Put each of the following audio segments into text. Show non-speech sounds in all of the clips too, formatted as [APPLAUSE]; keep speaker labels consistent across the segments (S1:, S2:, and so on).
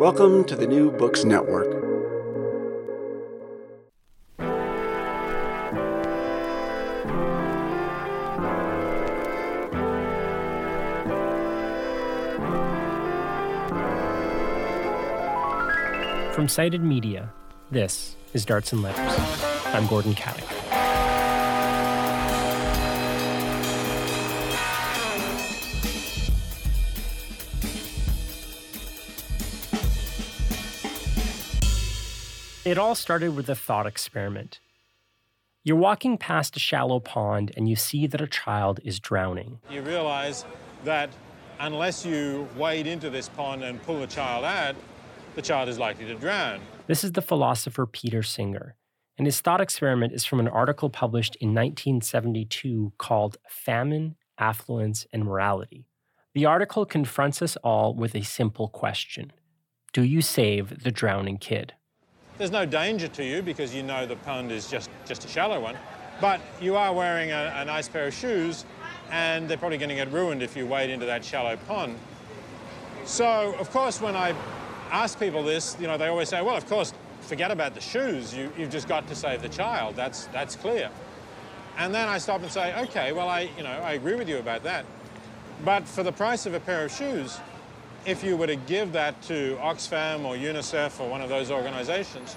S1: Welcome to the New Books Network.
S2: From Cited Media, this is Darts and Letters. I'm Gordon Katic. It all started with a thought experiment. You're walking past a shallow pond and you see that a child is drowning.
S3: You realize that unless you wade into this pond and pull the child out, the child is likely to drown.
S2: This is the philosopher Peter Singer, and his thought experiment is from an article published in 1972 called Famine, Affluence, and Morality. The article confronts us all with a simple question Do you save the drowning kid?
S3: There's no danger to you because you know the pond is just, just a shallow one, but you are wearing a, a nice pair of shoes and they're probably going to get ruined if you wade into that shallow pond. So, of course, when I ask people this, you know, they always say, well, of course, forget about the shoes. You, you've just got to save the child. That's, that's clear. And then I stop and say, okay, well, I, you know, I agree with you about that. But for the price of a pair of shoes, if you were to give that to Oxfam or UNICEF or one of those organizations,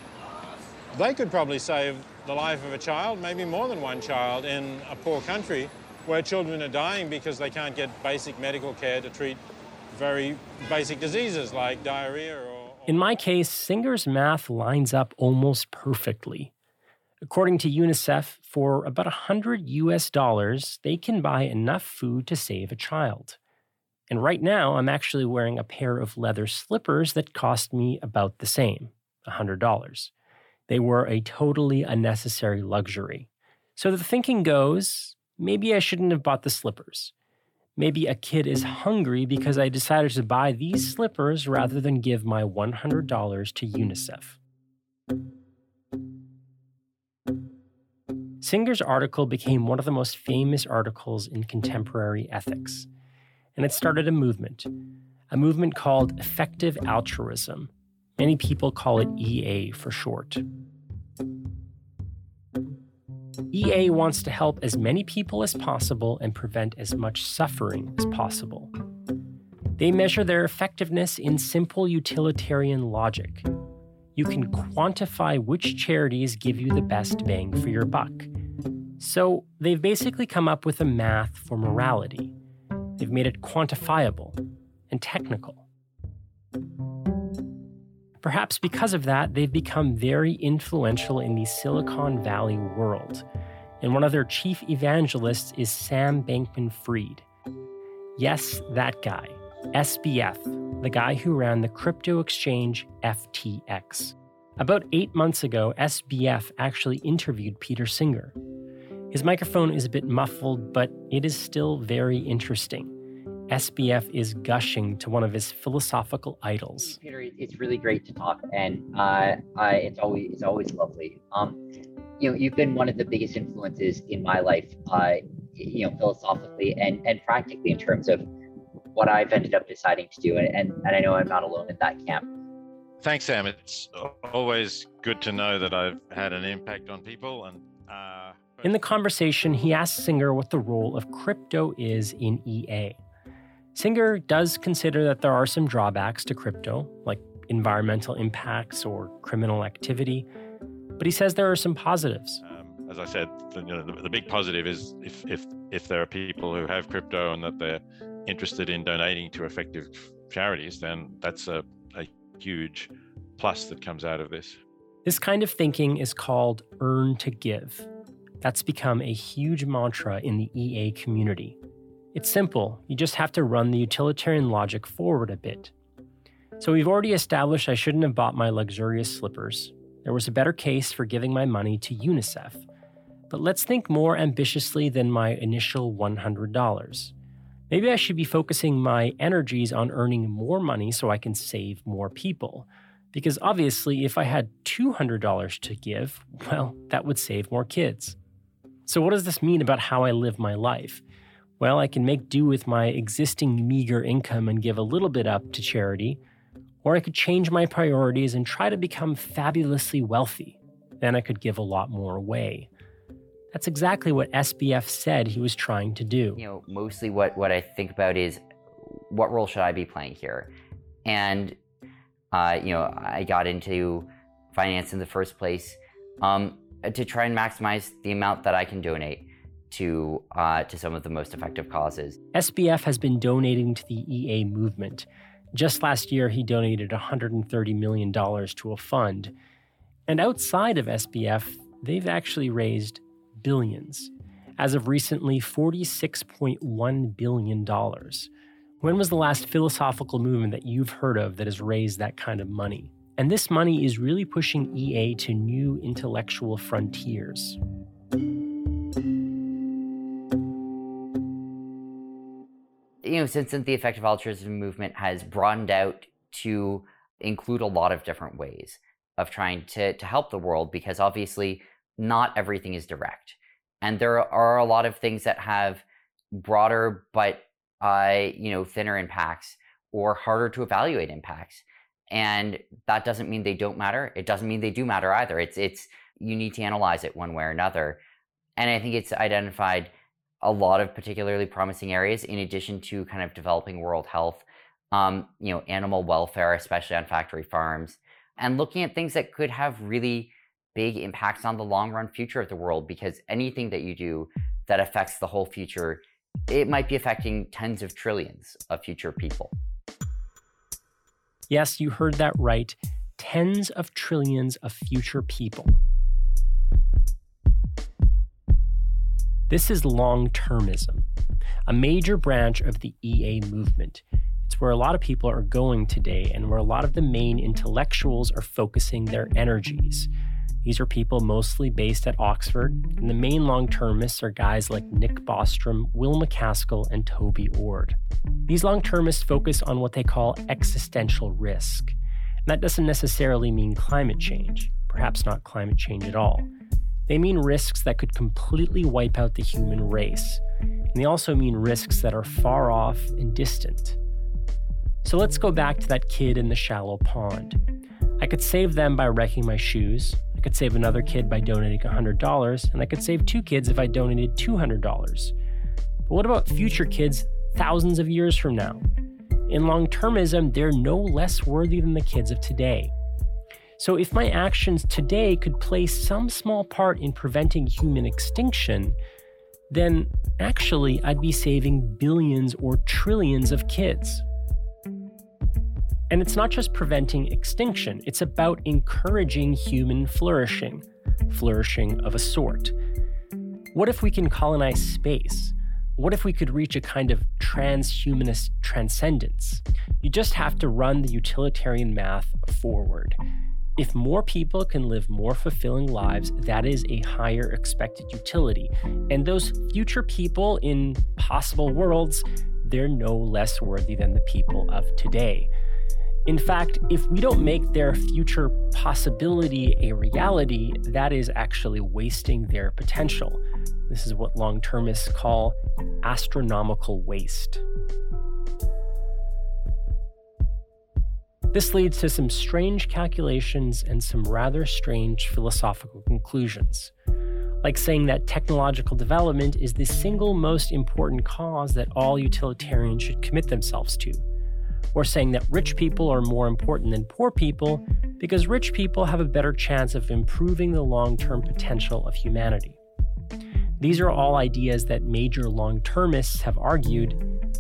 S3: they could probably save the life of a child, maybe more than one child, in a poor country where children are dying because they can't get basic medical care to treat very basic diseases like diarrhea or. or
S2: In my case, Singer's math lines up almost perfectly. According to UNICEF, for about 100 US dollars, they can buy enough food to save a child. And right now, I'm actually wearing a pair of leather slippers that cost me about the same $100. They were a totally unnecessary luxury. So the thinking goes maybe I shouldn't have bought the slippers. Maybe a kid is hungry because I decided to buy these slippers rather than give my $100 to UNICEF. Singer's article became one of the most famous articles in contemporary ethics, and it started a movement, a movement called effective altruism. Many people call it EA for short. EA wants to help as many people as possible and prevent as much suffering as possible. They measure their effectiveness in simple utilitarian logic. You can quantify which charities give you the best bang for your buck. So they've basically come up with a math for morality. They've made it quantifiable and technical. Perhaps because of that, they've become very influential in the Silicon Valley world. And one of their chief evangelists is Sam Bankman Fried. Yes, that guy, SBF, the guy who ran the crypto exchange FTX. About eight months ago, SBF actually interviewed Peter Singer. His microphone is a bit muffled, but it is still very interesting. SBF is gushing to one of his philosophical idols.
S4: Peter, it's really great to talk, and uh, I, it's always it's always lovely. Um, you know, you've been one of the biggest influences in my life, uh, you know, philosophically and and practically in terms of what I've ended up deciding to do, and and, and I know I'm not alone in that camp.
S5: Thanks, Sam. It's always good to know that I've had an impact on people, and. Uh,
S2: in the conversation, he asks Singer what the role of crypto is in EA. Singer does consider that there are some drawbacks to crypto, like environmental impacts or criminal activity, but he says there are some positives.
S5: Um, as I said, the, you know, the, the, big positive is if, if, if there are people who have crypto and that they're interested in donating to effective charities, then that's a, a huge plus that comes out of this.
S2: This kind of thinking is called earn to give. That's become a huge mantra in the EA community. It's simple, you just have to run the utilitarian logic forward a bit. So we've already established I shouldn't have bought my luxurious slippers. There was a better case for giving my money to UNICEF. But let's think more ambitiously than my initial $100. Maybe I should be focusing my energies on earning more money so I can save more people. Because obviously, if I had $200 to give, well, that would save more kids. So, what does this mean about how I live my life? Well, I can make do with my existing meager income and give a little bit up to charity, or I could change my priorities and try to become fabulously wealthy. Then I could give a lot more away. That's exactly what SBF said he was trying to do.
S6: You know, mostly what, what I think about is what role should I be playing here? And uh, you know, I got into finance in the first place um, to try and maximize the amount that I can donate to uh, to some of the most effective causes.
S2: SBF has been donating to the EA movement. Just last year, he donated $130 million to a fund. And outside of SBF, they've actually raised billions. As of recently, $46.1 billion. When was the last philosophical movement that you've heard of that has raised that kind of money? And this money is really pushing EA to new intellectual frontiers.
S6: You know, since the effective altruism movement has broadened out to include a lot of different ways of trying to, to help the world, because obviously not everything is direct. And there are a lot of things that have broader but uh, you know, thinner impacts or harder to evaluate impacts. And that doesn't mean they don't matter. It doesn't mean they do matter either. It's it's you need to analyze it one way or another. And I think it's identified a lot of particularly promising areas in addition to kind of developing world health, um, you know, animal welfare, especially on factory farms, and looking at things that could have really big impacts on the long run future of the world because anything that you do that affects the whole future it might be affecting tens of trillions of future people.
S2: Yes, you heard that right. Tens of trillions of future people. This is long termism, a major branch of the EA movement. It's where a lot of people are going today and where a lot of the main intellectuals are focusing their energies. These are people mostly based at Oxford, and the main long termists are guys like Nick Bostrom, Will MacAskill, and Toby Ord. These long termists focus on what they call existential risk. And that doesn't necessarily mean climate change, perhaps not climate change at all. They mean risks that could completely wipe out the human race. And they also mean risks that are far off and distant. So let's go back to that kid in the shallow pond. I could save them by wrecking my shoes, could save another kid by donating $100, and I could save two kids if I donated $200. But what about future kids thousands of years from now? In long termism, they're no less worthy than the kids of today. So, if my actions today could play some small part in preventing human extinction, then actually I'd be saving billions or trillions of kids. And it's not just preventing extinction, it's about encouraging human flourishing, flourishing of a sort. What if we can colonize space? What if we could reach a kind of transhumanist transcendence? You just have to run the utilitarian math forward. If more people can live more fulfilling lives, that is a higher expected utility. And those future people in possible worlds, they're no less worthy than the people of today. In fact, if we don't make their future possibility a reality, that is actually wasting their potential. This is what long termists call astronomical waste. This leads to some strange calculations and some rather strange philosophical conclusions. like saying that technological development is the single most important cause that all utilitarians should commit themselves to, or saying that rich people are more important than poor people because rich people have a better chance of improving the long term potential of humanity. These are all ideas that major long termists have argued,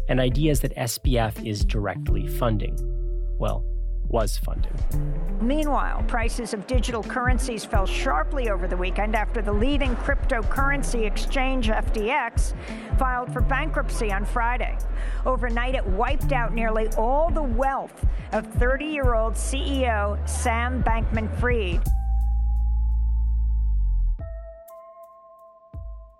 S2: and ideas that SBF is directly funding. Well, was funding.
S7: Meanwhile, prices of digital currencies fell sharply over the weekend after the leading cryptocurrency exchange, FTX, filed for bankruptcy on Friday. Overnight, it wiped out nearly all the wealth of 30 year old CEO Sam Bankman Fried.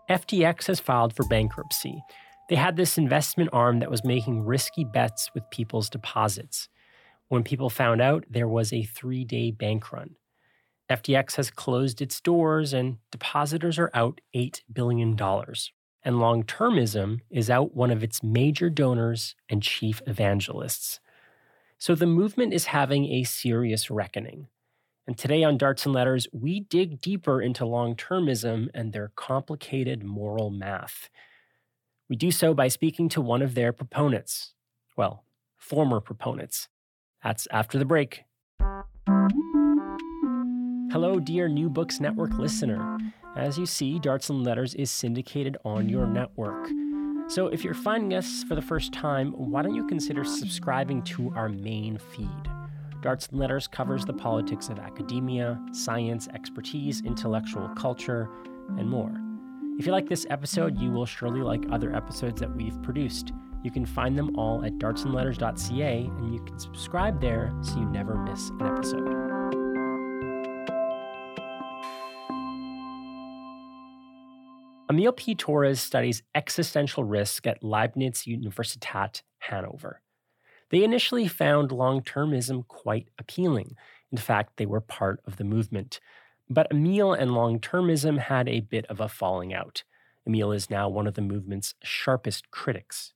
S2: FTX has filed for bankruptcy. They had this investment arm that was making risky bets with people's deposits. When people found out, there was a three day bank run. FTX has closed its doors and depositors are out $8 billion. And long termism is out one of its major donors and chief evangelists. So the movement is having a serious reckoning. And today on Darts and Letters, we dig deeper into long termism and their complicated moral math. We do so by speaking to one of their proponents. Well, former proponents. That's after the break. Hello, dear New Books Network listener. As you see, Darts and Letters is syndicated on your network. So if you're finding us for the first time, why don't you consider subscribing to our main feed? Darts and Letters covers the politics of academia, science, expertise, intellectual culture, and more. If you like this episode, you will surely like other episodes that we've produced. You can find them all at dartsandletters.ca, and you can subscribe there so you never miss an episode. Émile P. Torres studies existential risk at Leibniz Universitat Hanover. They initially found long termism quite appealing. In fact, they were part of the movement. But Émile and long termism had a bit of a falling out. Émile is now one of the movement's sharpest critics.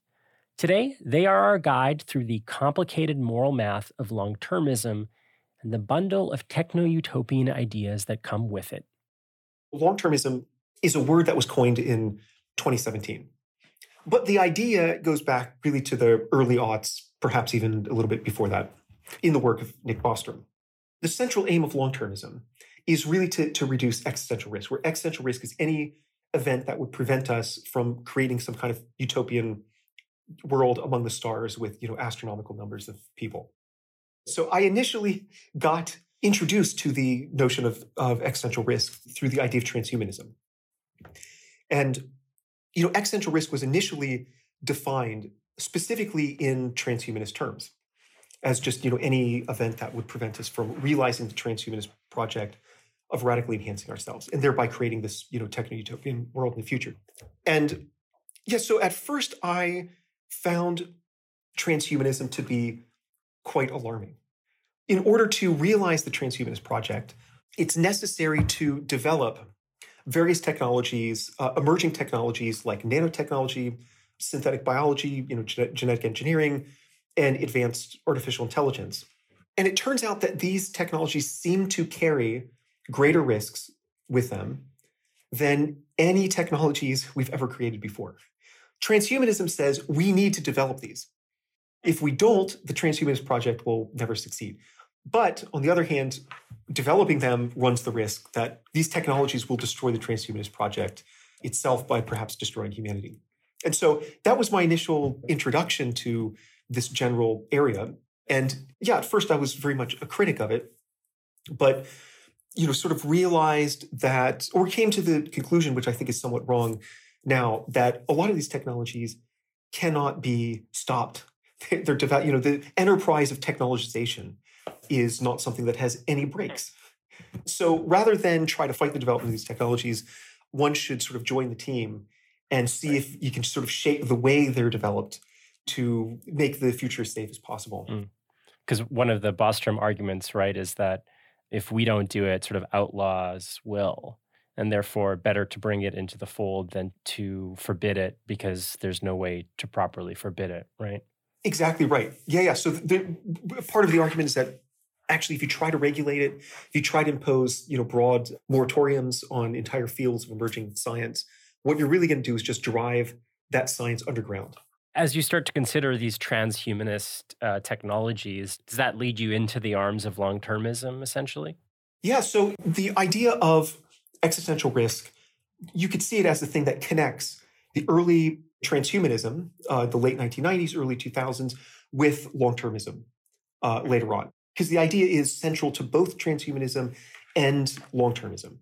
S2: Today, they are our guide through the complicated moral math of long termism and the bundle of techno utopian ideas that come with it.
S8: Long termism is a word that was coined in 2017. But the idea goes back really to the early aughts, perhaps even a little bit before that, in the work of Nick Bostrom. The central aim of long termism is really to, to reduce existential risk, where existential risk is any event that would prevent us from creating some kind of utopian world among the stars with you know astronomical numbers of people. So I initially got introduced to the notion of, of existential risk through the idea of transhumanism. And you know, existential risk was initially defined specifically in transhumanist terms as just you know any event that would prevent us from realizing the transhumanist project of radically enhancing ourselves and thereby creating this you know techno-utopian world in the future and yeah so at first i found transhumanism to be quite alarming. In order to realize the transhumanist project, it's necessary to develop various technologies, uh, emerging technologies like nanotechnology, synthetic biology, you know, gen- genetic engineering, and advanced artificial intelligence. And it turns out that these technologies seem to carry greater risks with them than any technologies we've ever created before. Transhumanism says we need to develop these. If we don't, the transhumanist project will never succeed. But on the other hand, developing them runs the risk that these technologies will destroy the transhumanist project itself by perhaps destroying humanity. And so that was my initial introduction to this general area. And yeah, at first I was very much a critic of it, but you know, sort of realized that, or came to the conclusion, which I think is somewhat wrong, now that a lot of these technologies cannot be stopped. [LAUGHS] They're developed, you know, the enterprise of technologization is not something that has any brakes. So rather than try to fight the development of these technologies, one should sort of join the team and see if you can sort of shape the way they're developed to make the future as safe as possible.
S2: Because mm. one of the Bostrom arguments, right, is that if we don't do it, sort of outlaws will and therefore better to bring it into the fold than to forbid it because there's no way to properly forbid it, right?
S8: Exactly right. Yeah, yeah. So the, part of the argument is that actually if you try to regulate it if you try to impose you know broad moratoriums on entire fields of emerging science what you're really going to do is just drive that science underground
S2: as you start to consider these transhumanist uh, technologies does that lead you into the arms of long-termism essentially
S8: yeah so the idea of existential risk you could see it as the thing that connects the early transhumanism uh, the late 1990s early 2000s with long-termism uh, later on because the idea is central to both transhumanism and long termism.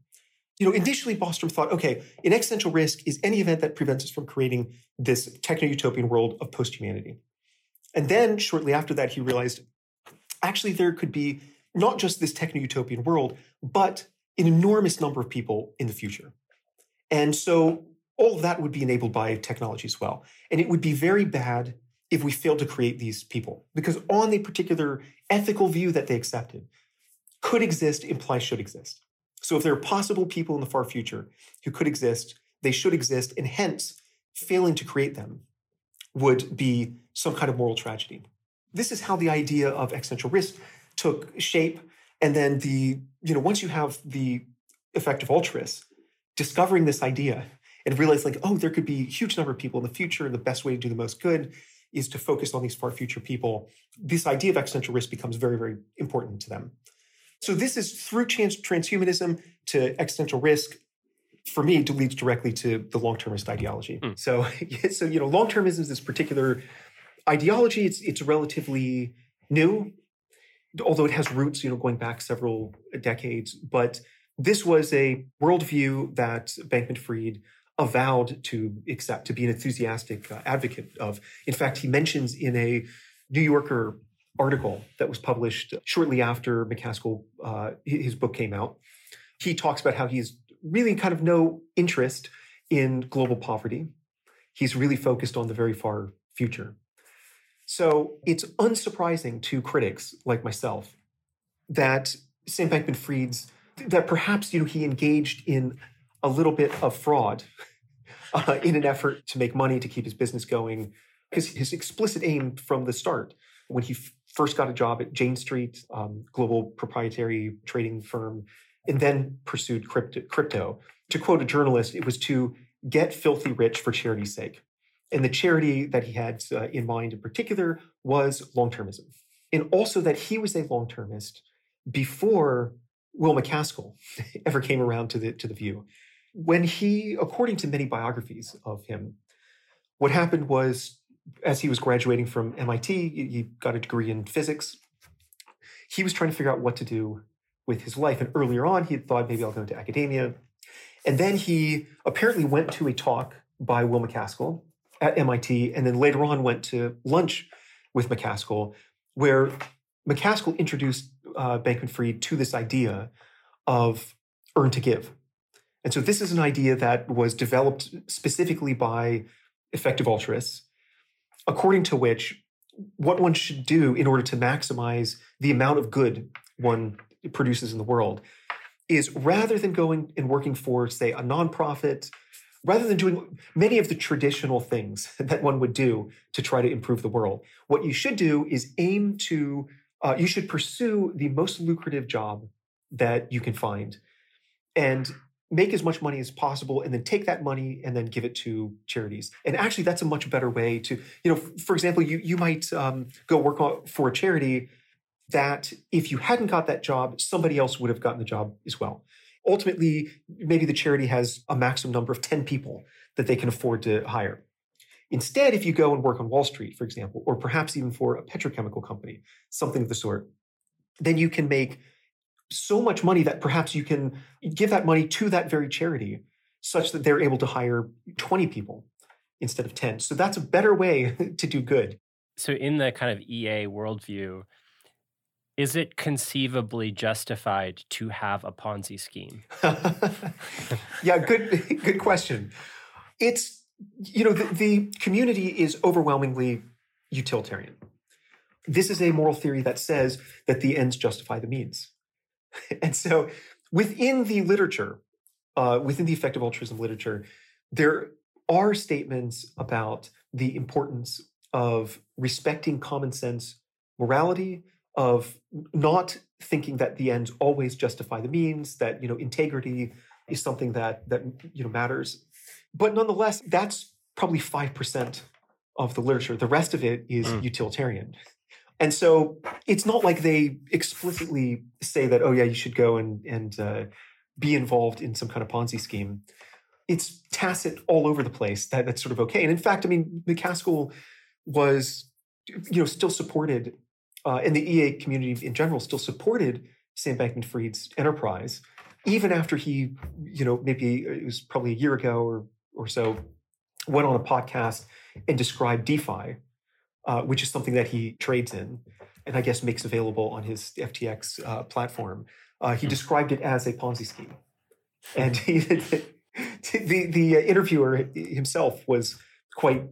S8: You know, initially Bostrom thought, okay, an existential risk is any event that prevents us from creating this techno utopian world of post humanity. And then shortly after that, he realized actually there could be not just this techno utopian world, but an enormous number of people in the future. And so all of that would be enabled by technology as well. And it would be very bad if we failed to create these people. Because on the particular ethical view that they accepted, could exist implies should exist. So if there are possible people in the far future who could exist, they should exist, and hence failing to create them would be some kind of moral tragedy. This is how the idea of existential risk took shape. And then the, you know, once you have the effect effective altruists discovering this idea and realize like, oh, there could be a huge number of people in the future, and the best way to do the most good is to focus on these far future people, this idea of existential risk becomes very, very important to them. So this is through trans- transhumanism to existential risk. For me, it leads directly to the long-termist ideology. Mm. So, [LAUGHS] so you know, long-termism is this particular ideology. It's it's relatively new, although it has roots, you know, going back several decades. But this was a worldview that Bankman Fried avowed to accept, to be an enthusiastic uh, advocate of. In fact, he mentions in a New Yorker article that was published shortly after MacAskill, uh, his book came out, he talks about how he's really kind of no interest in global poverty. He's really focused on the very far future. So it's unsurprising to critics like myself that Sam Bankman Fried's that perhaps you know he engaged in a little bit of fraud [LAUGHS] uh, in an effort to make money to keep his business going. Because his explicit aim from the start, when he first got a job at Jane Street, um, global proprietary trading firm, and then pursued crypto, crypto, to quote a journalist, it was to get filthy rich for charity's sake. And the charity that he had uh, in mind in particular was long termism. And also that he was a long termist before Will MacAskill [LAUGHS] ever came around to the, to the view. When he, according to many biographies of him, what happened was as he was graduating from MIT, he got a degree in physics. He was trying to figure out what to do with his life. And earlier on, he thought maybe I'll go into academia. And then he apparently went to a talk by Will MacAskill at MIT, and then later on went to lunch with MacAskill, where MacAskill introduced uh, Bankman Fried to this idea of earn to give. And so this is an idea that was developed specifically by effective altruists, according to which what one should do in order to maximize the amount of good one produces in the world is rather than going and working for, say, a nonprofit, rather than doing many of the traditional things [LAUGHS] that one would do to try to improve the world, what you should do is aim to uh, you should pursue the most lucrative job that you can find. And make as much money as possible and then take that money and then give it to charities. And actually that's a much better way to you know for example you you might um, go work for a charity that if you hadn't got that job somebody else would have gotten the job as well. Ultimately maybe the charity has a maximum number of 10 people that they can afford to hire. Instead, if you go and work on Wall Street, for example, or perhaps even for a petrochemical company, something of the sort, then you can make so much money that perhaps you can give that money to that very charity such that they're able to hire 20 people instead of 10. So that's a better way [LAUGHS] to do good.
S2: So, in the kind of EA worldview, is it conceivably justified to have a Ponzi scheme? [LAUGHS]
S8: yeah, good, [LAUGHS] good question. It's you know, the, the community is overwhelmingly utilitarian. This is a moral theory that says that the ends justify the means. [LAUGHS] and so within the literature, uh, within the effective altruism literature, there are statements about the importance of respecting common sense morality, of not thinking that the ends always justify the means, that you know integrity is something that that you know matters. But nonetheless, that's probably five percent of the literature. The rest of it is
S2: Mm.
S8: utilitarian. And so it's not like they explicitly say that, oh yeah, you should go and and uh, be involved in some kind of Ponzi scheme. It's tacit all over the place that that's sort of okay. And in fact, I mean, MacAskill was, you know, still supported, uh, and the EA community in general still supported Sam Bankman-Fried's enterprise, even after he, you know, maybe it was probably a year ago or or so, went on a podcast and described DeFi, uh, which is something that he trades in, and I guess makes available on his FTX uh, platform. Uh, he described it as a Ponzi scheme, and [LAUGHS] he, the the interviewer himself was quite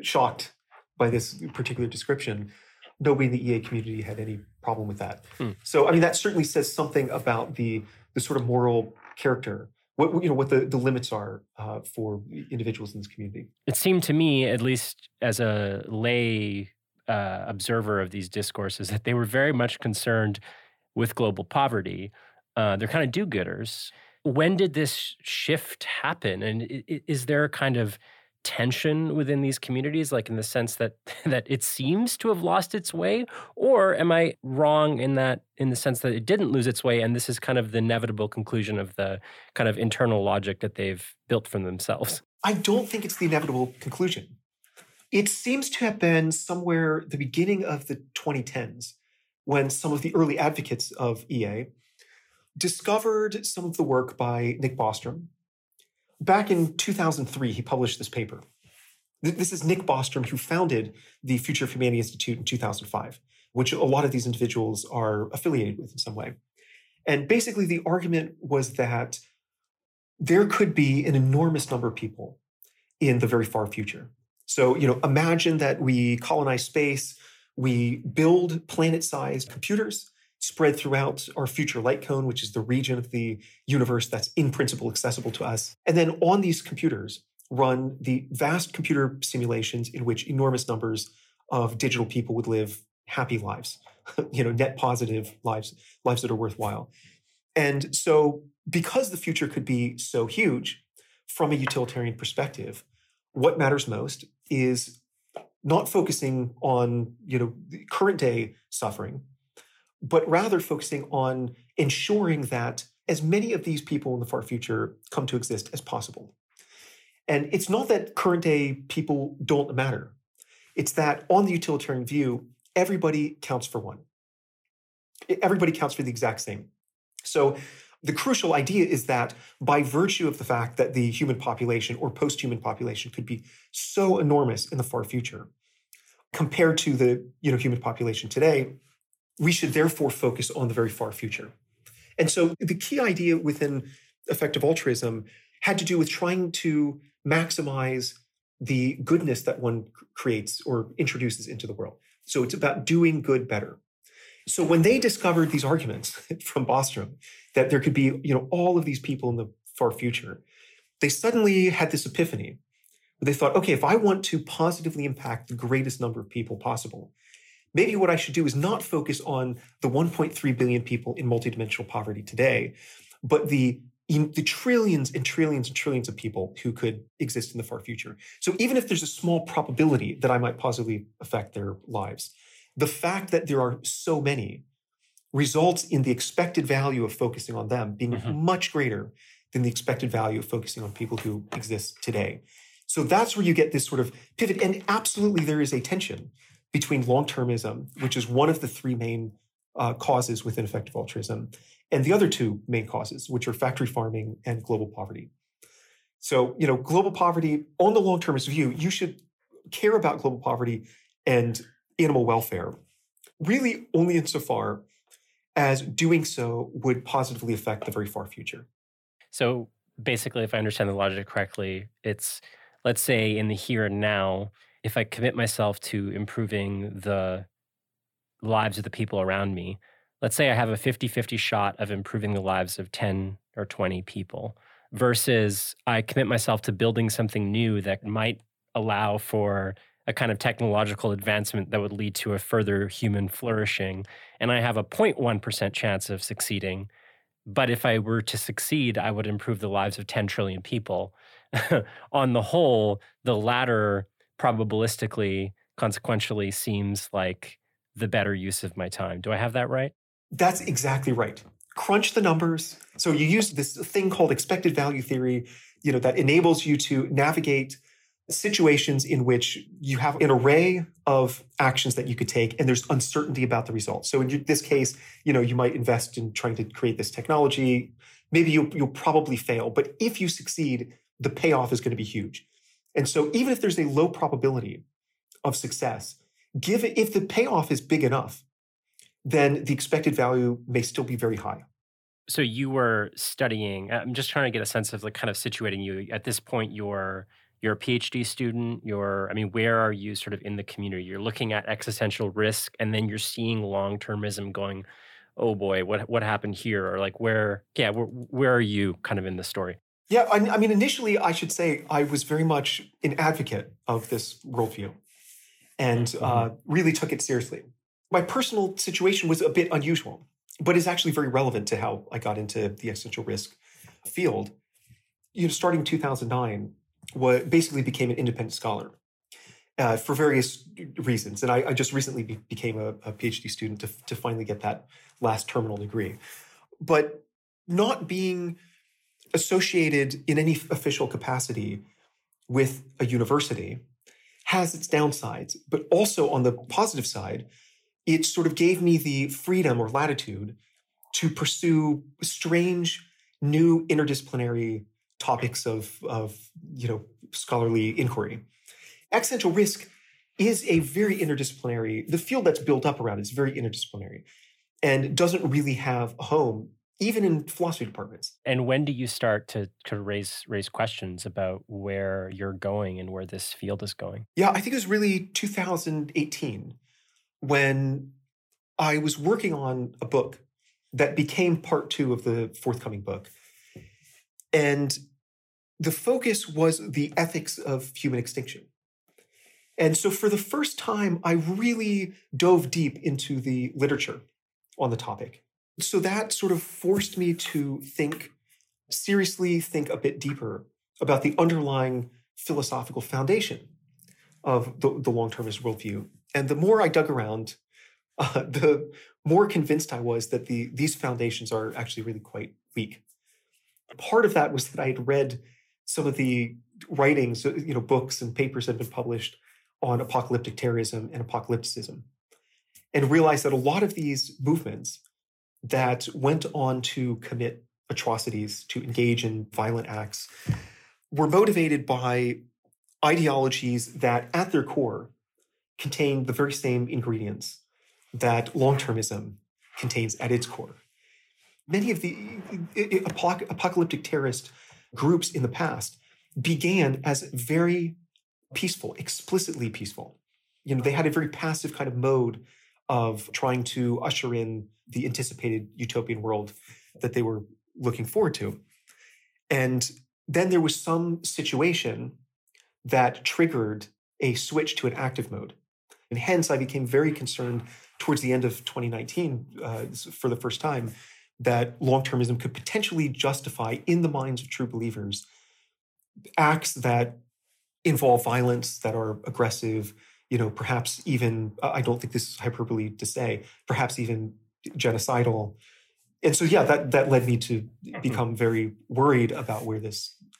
S8: shocked by this particular description. Nobody in the EA community had any problem with that.
S2: Hmm.
S8: So, I mean, that certainly says something about the the sort of moral character, what you know, what the, the limits are uh, for individuals in this community.
S2: It seemed to me, at least as a lay uh, observer of these discourses, that they were very much concerned with global poverty. Uh, they're kind of do gooders. When did this shift happen? And is there a kind of tension within these communities, like in the sense that [LAUGHS] that it seems to have lost its way, or am I wrong in that in the sense that it didn't lose its way, and this is kind of the inevitable conclusion of the kind of internal logic that they've built from themselves?
S8: I don't think it's the inevitable conclusion. It seems to have been somewhere the beginning of the 2010s when some of the early advocates of EA discovered some of the work by Nick Bostrom. Back in 2003, he published this paper. This is Nick Bostrom, who founded the Future of Humanity Institute in 2005, which a lot of these individuals are affiliated with in some way. And basically, the argument was that there could be an enormous number of people in the very far future. So, you know, imagine that we colonize space, we build planet sized computers spread throughout our future light cone, which is the region of the universe that's in principle accessible to us. And then on these computers, run the vast computer simulations in which enormous numbers of digital people would live happy lives, [LAUGHS] you know, net positive lives, lives that are worthwhile. And so, because the future could be so huge from a utilitarian perspective, what matters most is not focusing on you know current day suffering but rather focusing on ensuring that as many of these people in the far future come to exist as possible. And it's not that current day people don't matter. It's that on the utilitarian view everybody counts for one. Everybody counts for the exact same. So the crucial idea is that by virtue of the fact that the human population or post-human population could be so enormous in the far future compared to the you know human population today we should therefore focus on the very far future. And so the key idea within effective altruism had to do with trying to maximize the goodness that one creates or introduces into the world. So it's about doing good better. So when they discovered these arguments [LAUGHS] from Bostrom that there could be, you know, all of these people in the far future, they suddenly had this epiphany. They thought, okay, if I want to positively impact the greatest number of people possible, maybe what I should do is not focus on the 1.3 billion people in multidimensional poverty today, but the the trillions and trillions and trillions of people who could exist in the far future. So even if there's a small probability that I might positively affect their lives, the fact that there are so many results in the expected value of focusing on them being mm-hmm. much greater than the expected value of focusing on people who exist today. So that's where you get this sort of pivot. And absolutely, there is a tension between long termism, which is one of the three main uh, causes within effective altruism, and the other two main causes, which are factory farming and global poverty. So, you know, global poverty, on the long termist view, you should care about global poverty and animal welfare, really only insofar as doing so would positively affect the very far future.
S2: So basically, if I understand the logic correctly, it's let's say in the here and now, if I commit myself to improving the lives of the people around me, let's say I have a 50 50 shot of improving the lives of 10 or 20 people versus I commit myself to building something new that might allow for a kind of technological advancement that would lead to a further human flourishing. And I have a 0.1% chance of succeeding. But if I were to succeed, I would improve the lives of 10 trillion people. [LAUGHS] On the whole, the latter probabilistically, consequentially, seems like the better use of my time. Do I have that right?
S8: That's exactly right. Crunch the numbers. So you use this thing called expected value theory, you know, that enables you to navigate situations in which you have an array of actions that you could take and there's uncertainty about the results. So in this case, you know, you might invest in trying to create this technology. Maybe you'll, you'll probably fail, but if you succeed, the payoff is going to be huge. And so even if there's a low probability of success, give if the payoff is big enough, then the expected value may still be very high.
S2: So you were studying, I'm just trying to get a sense of like kind of situating you. At this point, you're you're a PhD student, you're, I mean, where are you sort of in the community? You're looking at existential risk and then you're seeing long termism going, oh boy, what, what happened here? Or like, where, yeah, where, where are you kind of in the story?
S8: Yeah, I, I mean, initially, I should say I was very much an advocate of this worldview and mm-hmm. uh, really took it seriously. My personal situation was a bit unusual, but is actually very relevant to how I got into the existential risk field. You know, starting 2009, what basically became an independent scholar uh, for various reasons. And I, I just recently be, became a, a, PhD student to, to finally get that last terminal degree. But not being associated in any official capacity with a university has its downsides. But also on the positive side, it sort of gave me the freedom or latitude to pursue strange new interdisciplinary topics of, of you know, scholarly inquiry. Existential risk is a very interdisciplinary, the field that's built up around it is very interdisciplinary and doesn't really have a home even in philosophy departments.
S2: And when do you start to, to raise raise questions about where you're going and where this field is going?
S8: Yeah, I think it was really 2018 when I was working on a book that became part two of the forthcoming book. And the focus was the ethics of human extinction. And so, for the first time, I really dove deep into the literature on the topic. So, that sort of forced me to think seriously, think a bit deeper about the underlying philosophical foundation of the, the long termist worldview. And the more I dug around, [LAUGHS] uh, the more convinced I was that the, these foundations are actually really quite weak. Part of that was that I had read some of the writings, uh, you know, books and papers that had been published on apocalyptic terrorism and apocalypticism, and realized that a lot of these movements that went on to commit atrocities, to engage in violent acts, were motivated by ideologies that, at their core, contain the very same ingredients that long termism contains at its core. Many of the apocalyptic terrorist groups in the past began as very peaceful, explicitly peaceful. You know, they had a very passive kind of mode of trying to usher in the anticipated utopian world that they were looking forward to. And then there was some situation that triggered a switch to an active mode. And hence, I became very concerned towards the end of 2019 uh, for the first time that long termism could potentially justify, in the minds of true believers, acts that involve violence, that are aggressive, you know, perhaps even, I don't think this is hyperbole to say, perhaps even genocidal. And so, yeah, that, that led me to mm-hmm. become very worried about where this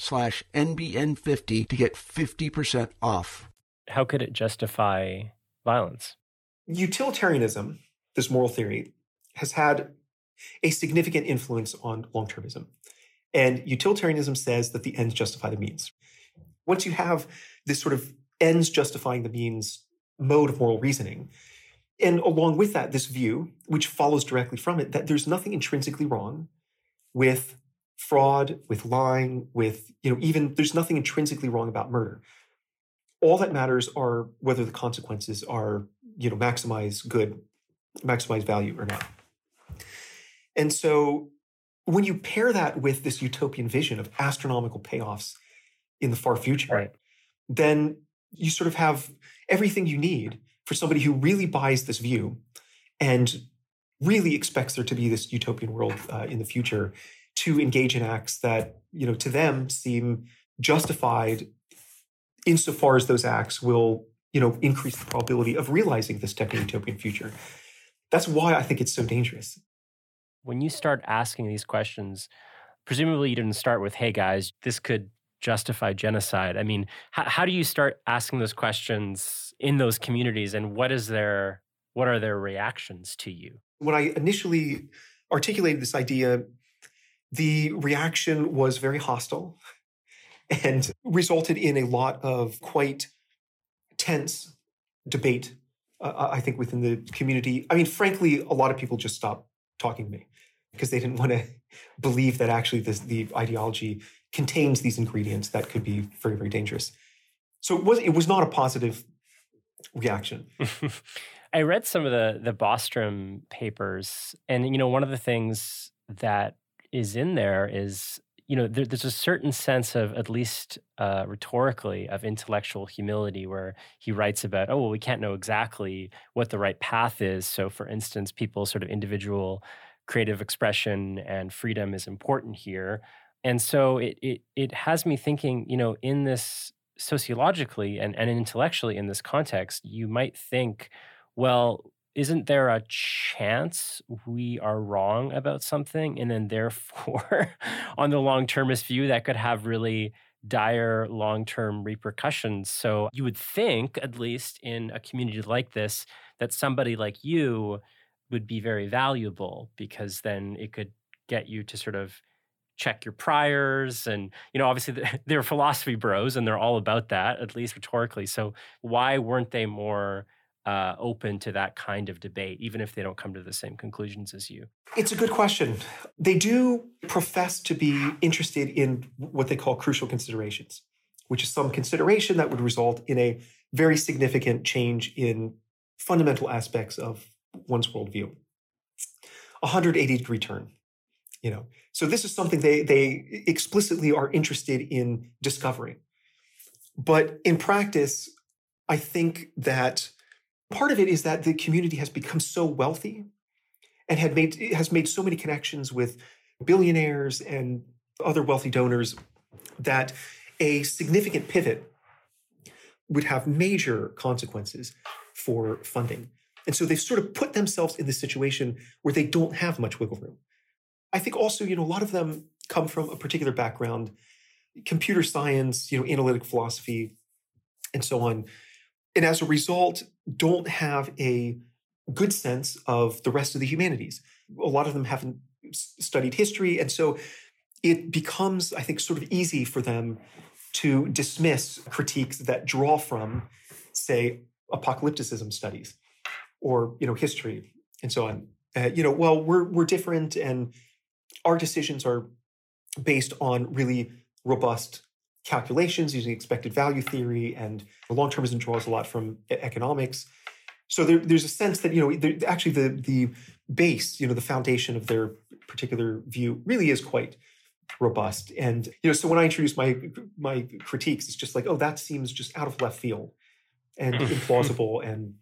S9: slash NBN50 to get 50% off.
S2: How could it justify violence?
S8: Utilitarianism, this moral theory, has had a significant influence on long termism. And utilitarianism says that the ends justify the means. Once you have this sort of ends justifying the means mode of moral reasoning, and along with that, this view, which follows directly from it, that there's nothing intrinsically wrong with fraud, with lying, with, you know, even there's nothing intrinsically wrong about murder. All that matters are whether the consequences are, you know, maximize good, maximize value or not. And so when you pair that with this utopian vision of astronomical payoffs in the far future, right. then you sort of have everything you need for somebody who really buys this view and really expects there to be this utopian world uh, in the future to engage in acts that you know to them seem justified insofar as those acts will you know increase the probability of realizing this techno-utopian future. That's why i think it's so dangerous.
S2: When you start asking these questions presumably you didn't start with hey guys this could justify genocide. I mean how, how do you start asking those questions in those communities and what is their what are their reactions to you?
S8: When i initially articulated this idea the reaction was very hostile and resulted in a lot of quite tense debate, uh, I think, within the community. I mean, frankly, a lot of people just stopped talking to me because they didn't want to [LAUGHS] believe that actually this, the ideology contains these ingredients that could be very, very dangerous. So it was it was not a positive reaction. [LAUGHS]
S2: I read some of the the Bostrom papers, and you know, one of the things that is in there is you know there, there's a certain sense of at least uh, rhetorically of intellectual humility where he writes about oh well we can't know exactly what the right path is. So for instance people's sort of individual creative expression and freedom is important here. And so it it, it has me thinking you know in this sociologically and, and intellectually in this context you might think well isn't there a chance we are wrong about something and then therefore [LAUGHS] on the long-termist view that could have really dire long-term repercussions? So you would think at least in a community like this that somebody like you would be very valuable because then it could get you to sort of check your priors and you know obviously [LAUGHS] they're philosophy bros and they're all about that at least rhetorically. So why weren't they more uh, open to that kind of debate, even if they don't come to the same conclusions as you?
S8: It's a good question. They do profess to be interested in what they call crucial considerations, which is some consideration that would result in a very significant change in fundamental aspects of one's worldview. A 180 degree turn. You know, so this is something they they explicitly are interested in discovering. But in practice, I think that Part of it is that the community has become so wealthy and had made has made so many connections with billionaires and other wealthy donors that a significant pivot would have major consequences for funding. And so they've sort of put themselves in this situation where they don't have much wiggle room. I think also, you know, a lot of them come from a particular background, computer science, you know, analytic philosophy, and so on. And as a result, don't have a good sense of the rest of the humanities. A lot of them haven't studied history. And so it becomes, I think, sort of easy for them to dismiss critiques that draw from, say, apocalypticism studies or you know history and so on. Uh, you know, well, we're we're different, and our decisions are based on really robust calculations using expected value theory, and long termism draws a lot from economics. So there, there's a sense that you know actually the the base, you know, the foundation of their particular view really is quite robust. And you know, so when I introduce my my critiques, it's just like, oh, that seems just out of left field and [LAUGHS] implausible. And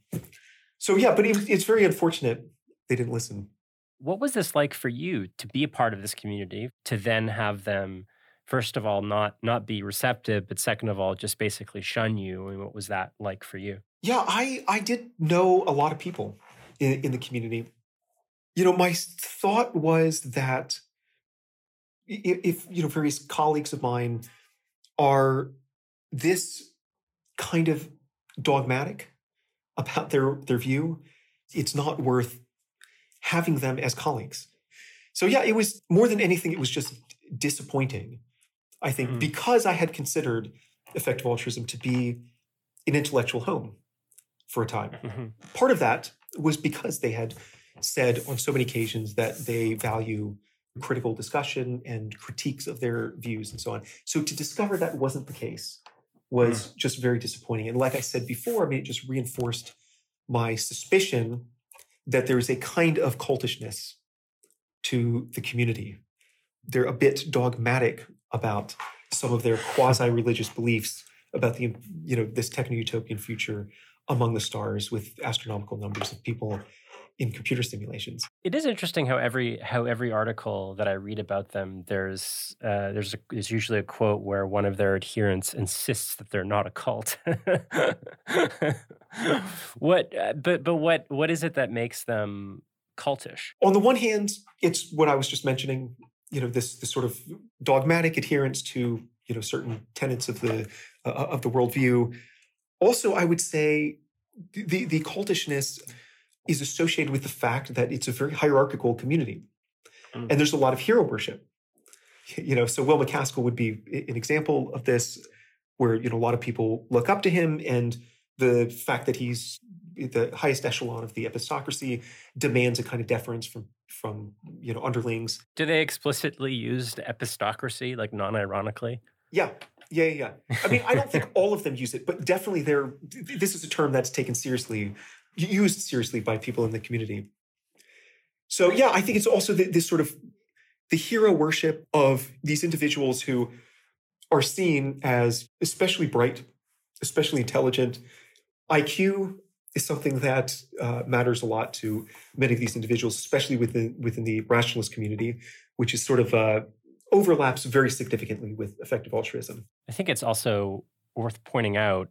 S8: so yeah, but it, it's very unfortunate they didn't listen.
S2: What was this like for you to be a part of this community, to then have them, first of all, not not be receptive, but second of all, just basically shun you? What was that like for you?
S8: Yeah, I I did know a lot of people in, in the community. You know, my thought was that if, if you know various colleagues of mine are this kind of dogmatic about their their view, it's not worth having them as colleagues. So yeah, it was more than anything, it was just disappointing. I think mm-hmm. because I had considered effective altruism to be an intellectual home for a time. Mm-hmm. Part of that was because they had said on so many occasions that they value critical discussion and critiques of their views and so on. So to discover that wasn't the case was mm. just very disappointing. And like I said before, I mean, it just reinforced my suspicion that there is a kind of cultishness to the community. They're a bit dogmatic about some of their quasi-religious beliefs about the you know this techno-utopian future among the stars with astronomical numbers of people in computer simulations.
S2: It is interesting how every how every article that I read about them, there's uh, there's a, there's usually a quote where one of their adherents insists that they're not a cult. [LAUGHS] what, uh, but but what what is it that makes them cultish?
S8: On the one hand, it's what I was just mentioning. You know, this this sort of dogmatic adherence to you know certain tenets of the uh, of the worldview. Also, I would say the the cultishness is associated with the fact that it's a very hierarchical community. Mm. And there's a lot of hero worship. You know, so Will MacAskill would be an example of this, where you know a lot of people look up to him, and the fact that he's the highest echelon of the epistocracy demands a kind of deference from from you know underlings.
S2: Do they explicitly use the epistocracy, like non-ironically?
S8: Yeah, yeah, yeah. I mean, I don't think [LAUGHS] all of them use it, but definitely they're. This is a term that's taken seriously used seriously by people in the community. So yeah, I think it's also the, this sort of the hero worship of these individuals who are seen as especially bright, especially intelligent. IQ is something that uh, matters a lot to many of these individuals, especially within within the rationalist community, which is sort of uh, overlaps very significantly with effective altruism.
S2: I think it's also worth pointing out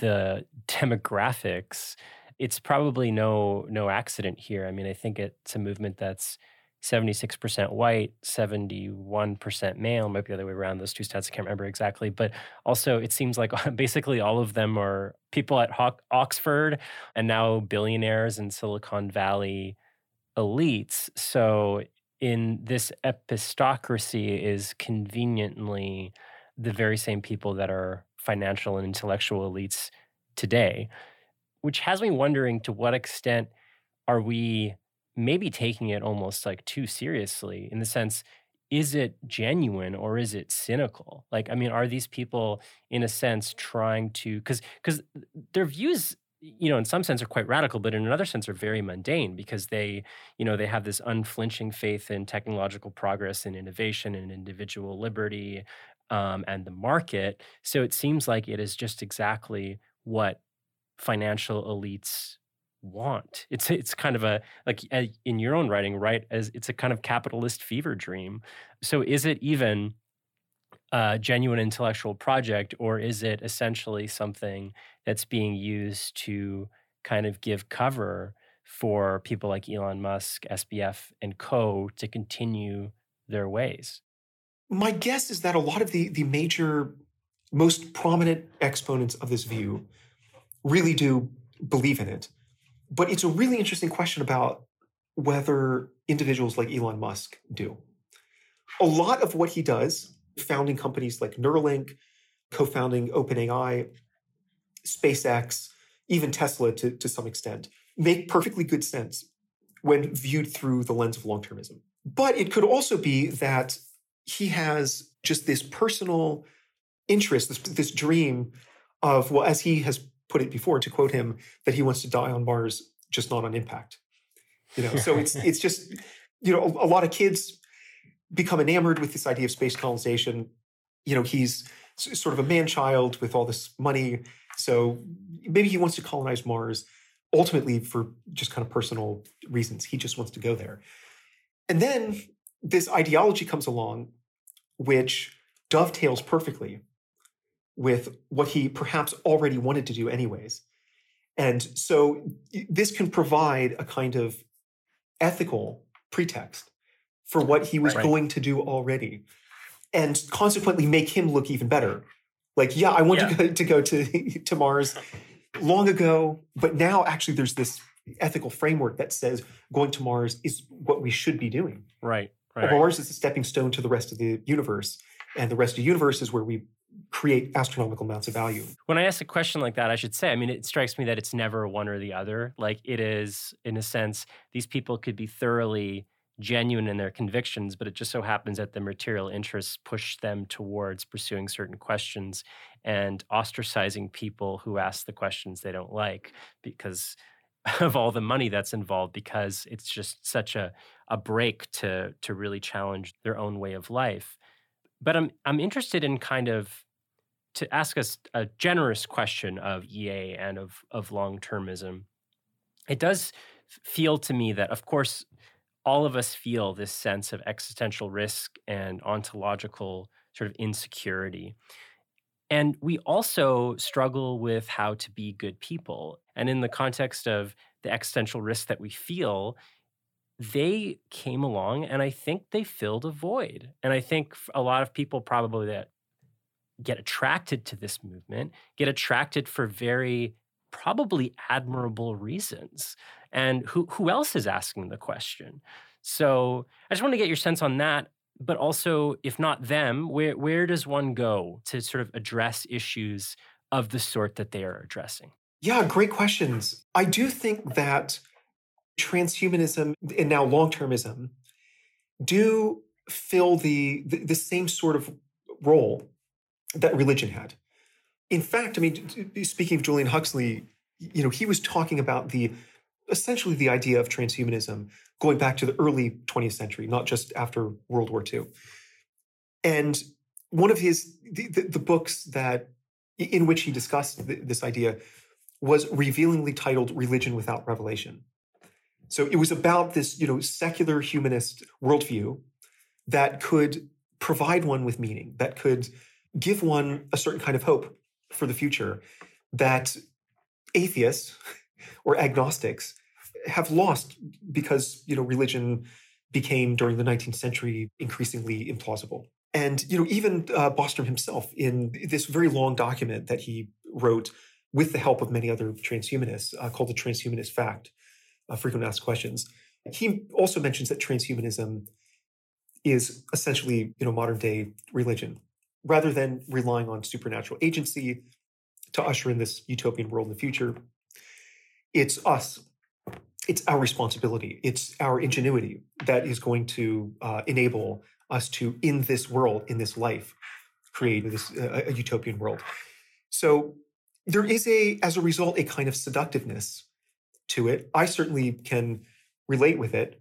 S2: the demographics it's probably no no accident here. I mean, I think it's a movement that's 76% white, 71% male, might be the other way around. Those two stats, I can't remember exactly. But also, it seems like [LAUGHS] basically all of them are people at Oxford and now billionaires and Silicon Valley elites. So, in this epistocracy, is conveniently the very same people that are financial and intellectual elites today which has me wondering to what extent are we maybe taking it almost like too seriously in the sense is it genuine or is it cynical? Like i mean are these people in a sense trying to because because their views you know in some sense are quite radical but in another sense are very mundane because they you know they have this unflinching faith in technological progress and innovation and individual liberty um, and the market. So it seems like it is just exactly what financial elites want. It's it's kind of a like uh, in your own writing, right? As it's a kind of capitalist fever dream. So is it even a genuine intellectual project, or is it essentially something that's being used to kind of give cover for people like Elon Musk, SBF, and co to continue their ways?
S8: My guess is that a lot of the the major, most prominent exponents of this view really do believe in it. But it's a really interesting question about whether individuals like Elon Musk do. A lot of what he does, founding companies like Neuralink, co founding OpenAI, SpaceX, even Tesla to, to some extent, make perfectly good sense when viewed through the lens of long termism. But it could also be that he has just this personal interest, this, this dream of, well, as he has put it before to quote him that he wants to die on Mars, just not on impact. You know, so it's it's just you know a, a lot of kids become enamored with this idea of space colonization. You know, he's sort of a man child with all this money. So maybe he wants to colonize Mars ultimately for just kind of personal reasons. He just wants to go there. And then this ideology comes along, which dovetails perfectly with what he perhaps already wanted to do, anyways. And so this can provide a kind of ethical pretext for what he was right. going to do already and consequently make him look even better. Like, yeah, I want yeah. to go to go to, [LAUGHS] to Mars long ago, but now actually there's this ethical framework that says going to Mars is what we should be doing.
S2: Right. Right.
S8: Mars is a stepping stone to the rest of the universe, and the rest of the universe is where we create astronomical amounts of value.
S2: When I ask a question like that, I should say, I mean, it strikes me that it's never one or the other. Like it is, in a sense, these people could be thoroughly genuine in their convictions, but it just so happens that the material interests push them towards pursuing certain questions and ostracizing people who ask the questions they don't like because [LAUGHS] of all the money that's involved because it's just such a, a break to to really challenge their own way of life. But I'm I'm interested in kind of to ask us a generous question of EA and of of long termism. It does feel to me that, of course, all of us feel this sense of existential risk and ontological sort of insecurity. And we also struggle with how to be good people. And in the context of the existential risk that we feel, they came along and I think they filled a void. And I think a lot of people probably that get attracted to this movement get attracted for very probably admirable reasons. And who, who else is asking the question? So I just want to get your sense on that. But also, if not them, where, where does one go to sort of address issues of the sort that they are addressing?
S8: Yeah, great questions. I do think that transhumanism and now long termism do fill the, the, the same sort of role that religion had. In fact, I mean, speaking of Julian Huxley, you know, he was talking about the essentially the idea of transhumanism going back to the early 20th century, not just after World War II. And one of his the, the, the books that in which he discussed this idea was revealingly titled "Religion Without Revelation." So it was about this, you know, secular humanist worldview that could provide one with meaning, that could give one a certain kind of hope for the future that atheists or agnostics have lost because you know religion became during the 19th century increasingly implausible. And you know even uh, bostrom himself in this very long document that he wrote with the help of many other transhumanists uh, called the transhumanist FAQ uh, frequent asked questions he also mentions that transhumanism is essentially you know modern day religion rather than relying on supernatural agency to usher in this utopian world in the future, it's us. It's our responsibility. It's our ingenuity that is going to uh, enable us to, in this world, in this life, create this uh, a utopian world. So there is a, as a result, a kind of seductiveness to it. I certainly can relate with it.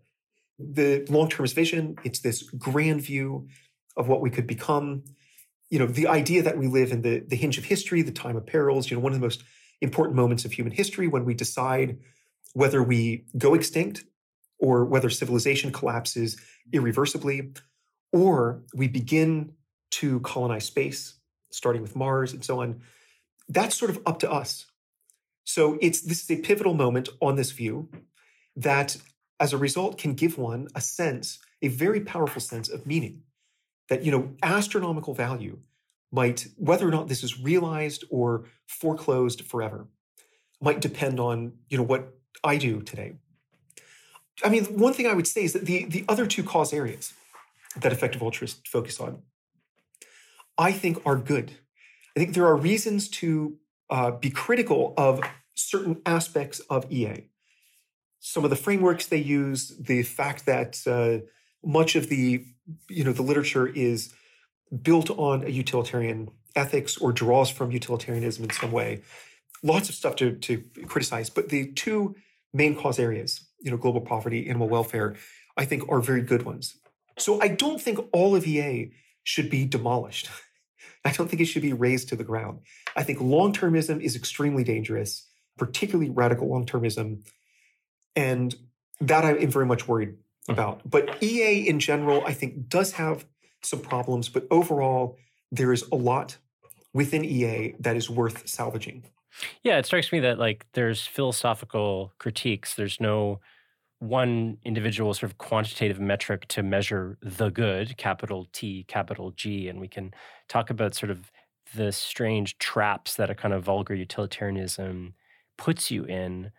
S8: The long-termist vision, it's this grand view of what we could become you know, the idea that we live in the, the hinge of history, the time of perils, you know, one of the most important moments of human history when we decide whether we go extinct or whether civilization collapses irreversibly, or we begin to colonize space, starting with Mars and so on. That's sort of up to us. So it's this is a pivotal moment on this view that as a result can give one a sense, a very powerful sense of meaning that you know astronomical value might whether or not this is realized or foreclosed forever might depend on you know what i do today. I mean one thing i would say is that the the other two cause areas that effective altruists focus on i think are good. I think there are reasons to uh, be critical of certain aspects of ea some of the frameworks they use the fact that uh, much of the you know the literature is built on a utilitarian ethics or draws from utilitarianism in some way. Lots of stuff to, to criticize, but the two main cause areas, you know, global poverty, animal welfare, I think are very good ones. So I don't think all of EA should be demolished. [LAUGHS] I don't think it should be razed to the ground. I think long termism is extremely dangerous, particularly radical long termism. And that I am very much worried Mm-hmm. about. But EA in general, I think, does have some problems. But overall, there is a lot within EA that is worth salvaging.
S2: Yeah, it strikes me that like there's philosophical critiques. There's no one individual sort of quantitative metric to measure the good, capital T, capital G, and we can talk about sort of the strange traps that a kind of vulgar utilitarianism puts you in.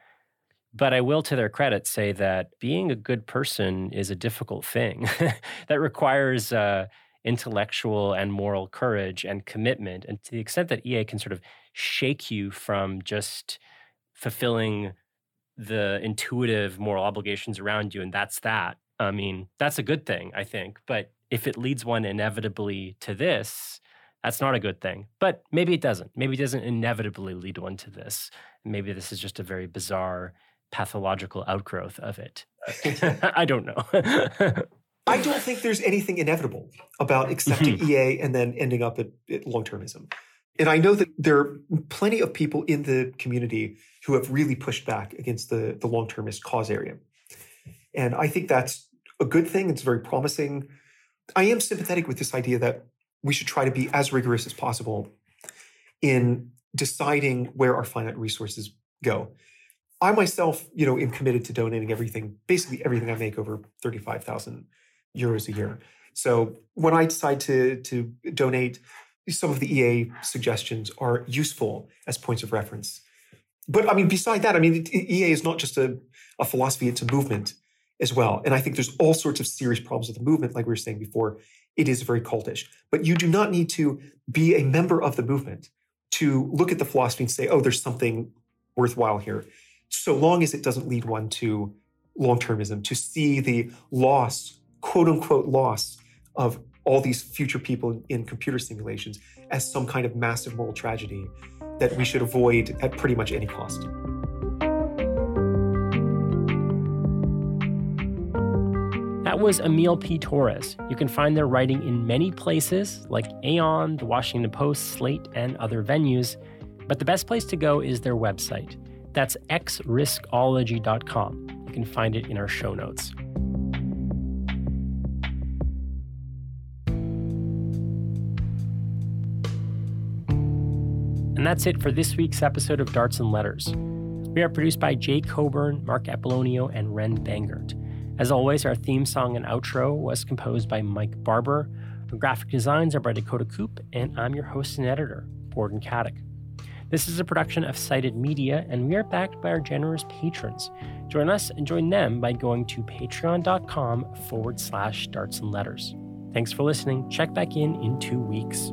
S2: But I will, to their credit, say that being a good person is a difficult thing [LAUGHS] that requires uh, intellectual and moral courage and commitment. And to the extent that EA can sort of shake you from just fulfilling the intuitive moral obligations around you, and that's that. I mean, that's a good thing, I think. But if it leads one inevitably to this, that's not a good thing. But maybe it doesn't. Maybe it doesn't inevitably lead one to this. Maybe this is just a very bizarre pathological outgrowth of it. [LAUGHS] I don't know.
S8: I don't think there's anything inevitable about [LAUGHS] accepting mm-hmm. EA and then ending up at, at long termism. And I know that there are plenty of people in the community who have really pushed back against the, the long termist cause area. And I think that's a good thing. It's very promising. I am sympathetic with this idea that we should try to be as rigorous as possible in deciding where our finite resources go. I myself, you know, am committed to donating everything, basically everything I make over 35,000 euros a year. So when I decide to to donate, some of the EA suggestions are useful as points of reference. But I mean, beside that, I mean, EA is not just a, a philosophy, it's a movement as well. And I think there's all sorts of serious problems with the movement, like we were saying before. It is very cultish. But you do not need to be a member of the movement to look at the philosophy and say, oh, there's something worthwhile here so long as it doesn't lead one to long termism, to see the loss, quote unquote, loss of all these future people in computer simulations as some kind of massive moral tragedy that we should avoid at pretty much any cost.
S2: That was Émile P. Torres. You can find their writing in many places like Aeon, the Washington Post, Slate, and other venues. But the best place to go is their website. That's xriskology.com. You can find it in our show notes. And that's it for this week's episode of Darts and Letters. We are produced by Jay Coburn, Mark Apollonio, and Ren Bangert. As always, our theme song and outro was composed by Mike Barber. Our graphic designs are by Dakota Coop, and I'm your host and editor, Gordon Katic. This is a production of Cited Media, and we are backed by our generous patrons. Join us and join them by going to patreon.com forward slash darts and letters. Thanks for listening. Check back in in two weeks.